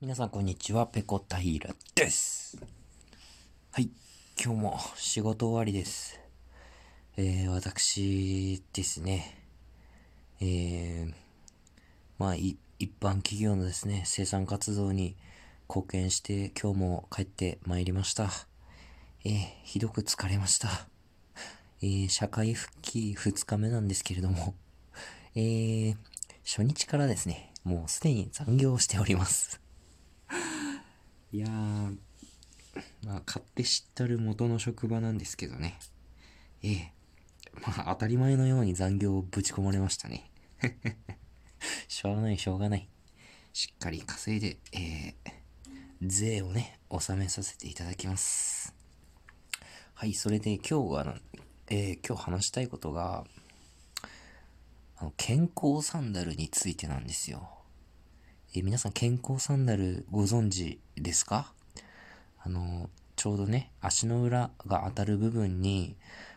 皆さんこんにちは、ペコタイラです。はい、今日も仕事終わりです。えー、私ですね、えー、まあ、一般企業のですね、生産活動に貢献して今日も帰ってまいりました。えー、ひどく疲れました。えー、社会復帰2日目なんですけれども、えー、初日からですね、もうすでに残業しております。いやー、まあ、勝手知ったる元の職場なんですけどね。ええ。まあ、当たり前のように残業をぶち込まれましたね。しょうがない、しょうがない。しっかり稼いで、えー、税をね、納めさせていただきます。はい、それで今日は、えー、今日話したいことが、あの、健康サンダルについてなんですよ。え皆さん健康サンダルご存知ですか？あの、ちょうどね、足の裏が当たる部分に、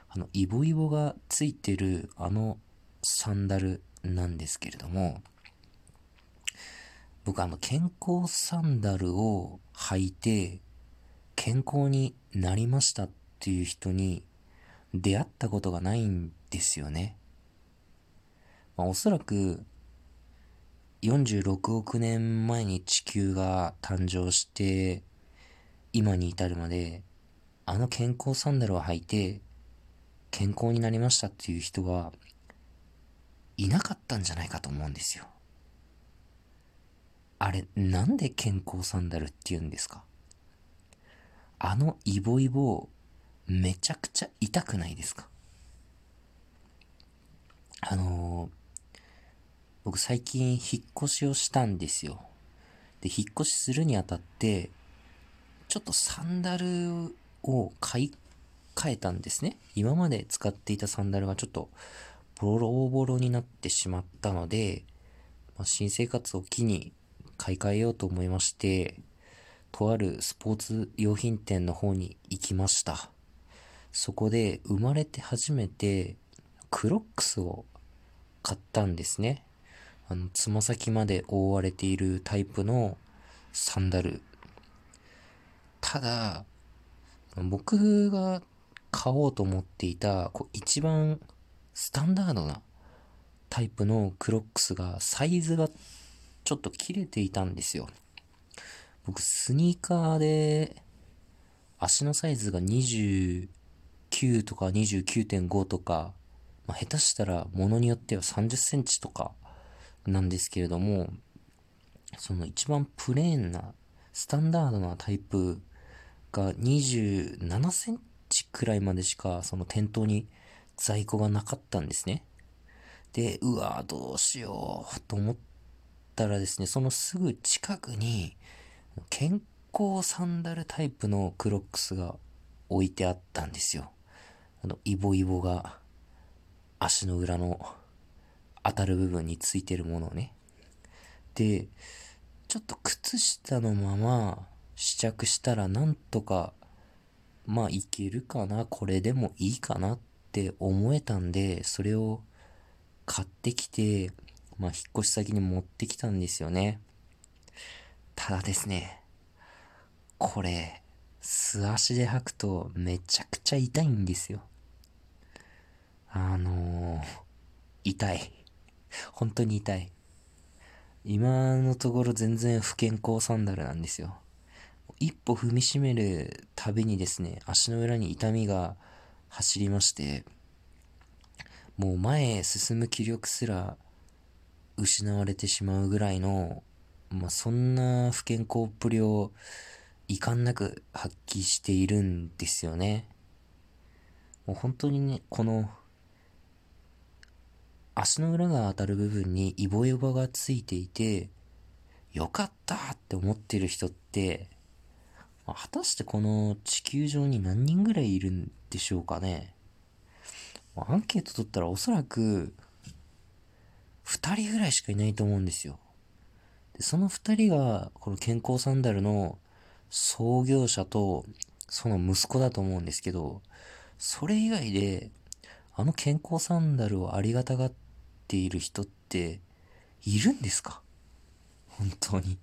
あの、イボイボがついてるあのサンダルなんですけれども、僕あの、健康サンダルを履いて、健康になりましたっていう人に出会ったことがないんですよね。まあ、おそらく、46億年前に地球が誕生して、今に至るまで、あの健康サンダルを履いて、健康になりましたっていう人は、いなかったんじゃないかと思うんですよ。あれ、なんで健康サンダルって言うんですか？あのイボイボ、めちゃくちゃ痛くないですか？あのー僕最近引っ越しをしたんですよ。で、引っ越しするにあたって、ちょっとサンダルを買い替えたんですね。今まで使っていたサンダルがちょっとボロボロになってしまったので、まあ、新生活を機に買い替えようと思いまして、とあるスポーツ用品店の方に行きました。そこで生まれて初めてクロックスを買ったんですね。あの、つま先まで覆われているタイプのサンダル。ただ、僕が買おうと思っていた、こう一番スタンダードなタイプのクロックスが、サイズがちょっと切れていたんですよ。僕、スニーカーで、足のサイズが29とか29.5とか、まあ、下手したら、ものによっては30センチとか、なんですけれども、その一番プレーンな、スタンダードなタイプが27センチくらいまでしか、その店頭に在庫がなかったんですね。で、うわどうしようと思ったらですね、そのすぐ近くに、健康サンダルタイプのクロックスが置いてあったんですよ。あの、イボイボが足の裏の当たる部分についてるものをね。で、ちょっと靴下のまま試着したらなんとか、まあいけるかな、これでもいいかなって思えたんで、それを買ってきて、まあ引っ越し先に持ってきたんですよね。ただですね、これ、素足で履くとめちゃくちゃ痛いんですよ。あのー、痛い。本当に痛い。今のところ全然不健康サンダルなんですよ。一歩踏みしめるたびにですね、足の裏に痛みが走りまして、もう前へ進む気力すら失われてしまうぐらいの、まあ、そんな不健康っぷりを遺憾なく発揮しているんですよね。もう本当にね、この足の裏が当たる部分にイボイボがついていて、よかったって思ってる人って、ま果たしてこの地球上に何人ぐらいいるんでしょうかね。アンケート取ったらおそらく、2人ぐらいしかいないと思うんですよ。でその2人が、この健康サンダルの創業者と、その息子だと思うんですけど、それ以外で、あの健康サンダルをありがたがっている人っているんですか？本当に。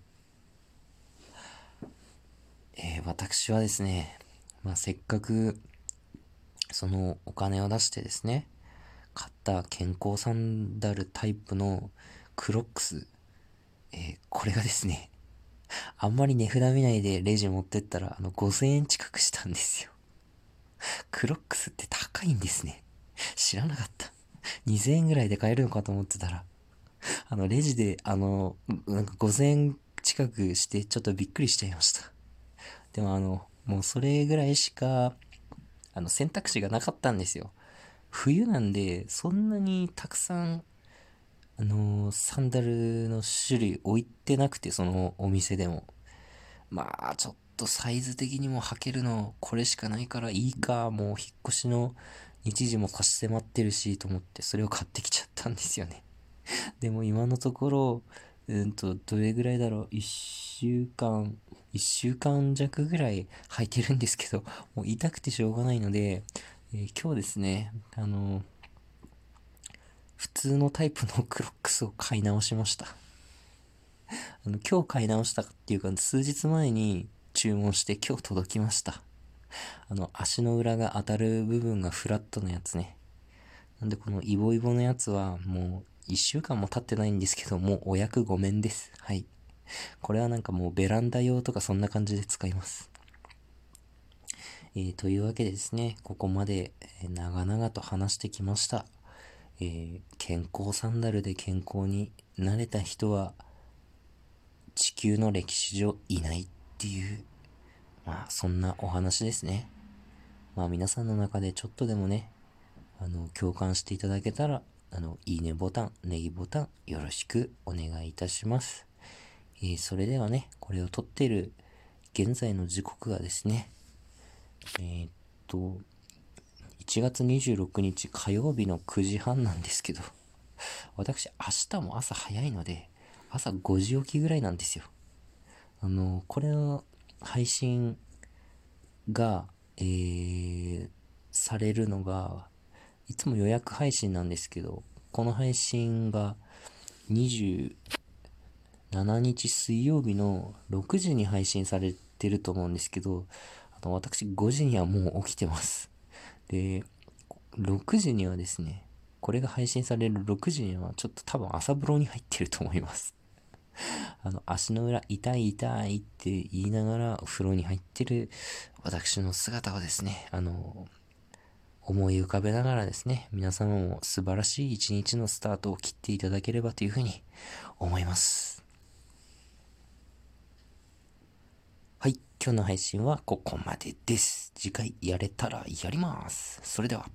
え私はですね、まあ、せっかく、そのお金を出してですね、買った健康サンダルタイプのクロックス、えー、これがですね、あんまり値札見ないでレジ持ってったら、あの、5000円近くしたんですよ。クロックスって高いんですね。知らなかった。2000円ぐらいで買えるのかと思ってたら、あの、レジで、あの、なんか5000円近くしてちょっとびっくりしちゃいました。でもあの、もうそれぐらいしか、あの、選択肢がなかったんですよ。冬なんで、そんなにたくさん、あのサンダルの種類置いてなくて、そのお店でも。まあ、ちょっとサイズ的にも履けるの、これしかないからいいか、もう引っ越しの日時も差し迫ってるし、と思って、それを買ってきちゃったんですよね。でも今のところ、うんと、どれぐらいだろう、一週間、一週間弱ぐらい履いてるんですけど、もう痛くてしょうがないので、えー、今日ですね、あの普通のタイプのクロックスを買い直しました。あの、今日買い直したっていうか、数日前に注文して今日届きました。あの、足の裏が当たる部分がフラットのやつね。なんでこのイボイボのやつはもう一週間も経ってないんですけど、もうお役ごめんです。はい。これはなんかもうベランダ用とかそんな感じで使います。えー、というわけでですね、ここまで、長々と話してきました。えー、健康サンダルで健康になれた人は、地球の歴史上いないっていう、まあそんなお話ですね。まあ皆さんの中でちょっとでもね、あの、共感していただけたら、あの、いいねボタン、ネギボタン、よろしくお願いいたします。えー、それではね、これを撮っている現在の時刻がですね、えー、っと、1月26日火曜日の9時半なんですけど、私明日も朝早いので、朝5時起きぐらいなんですよ。あの、これの配信が、えー、されるのが、いつも予約配信なんですけど、この配信が27日水曜日の6時に配信されてると思うんですけど、あの、私5時にはもう起きてます。で、6時にはですね、これが配信される6時にはちょっと多分朝風呂に入ってると思います。あの、足の裏痛い痛いって言いながらお風呂に入ってる私の姿をですね、あの、思い浮かべながらですね、皆様も素晴らしい一日のスタートを切っていただければというふうに思います。はい、今日の配信はここまでです。次回やれたらやります。それでは。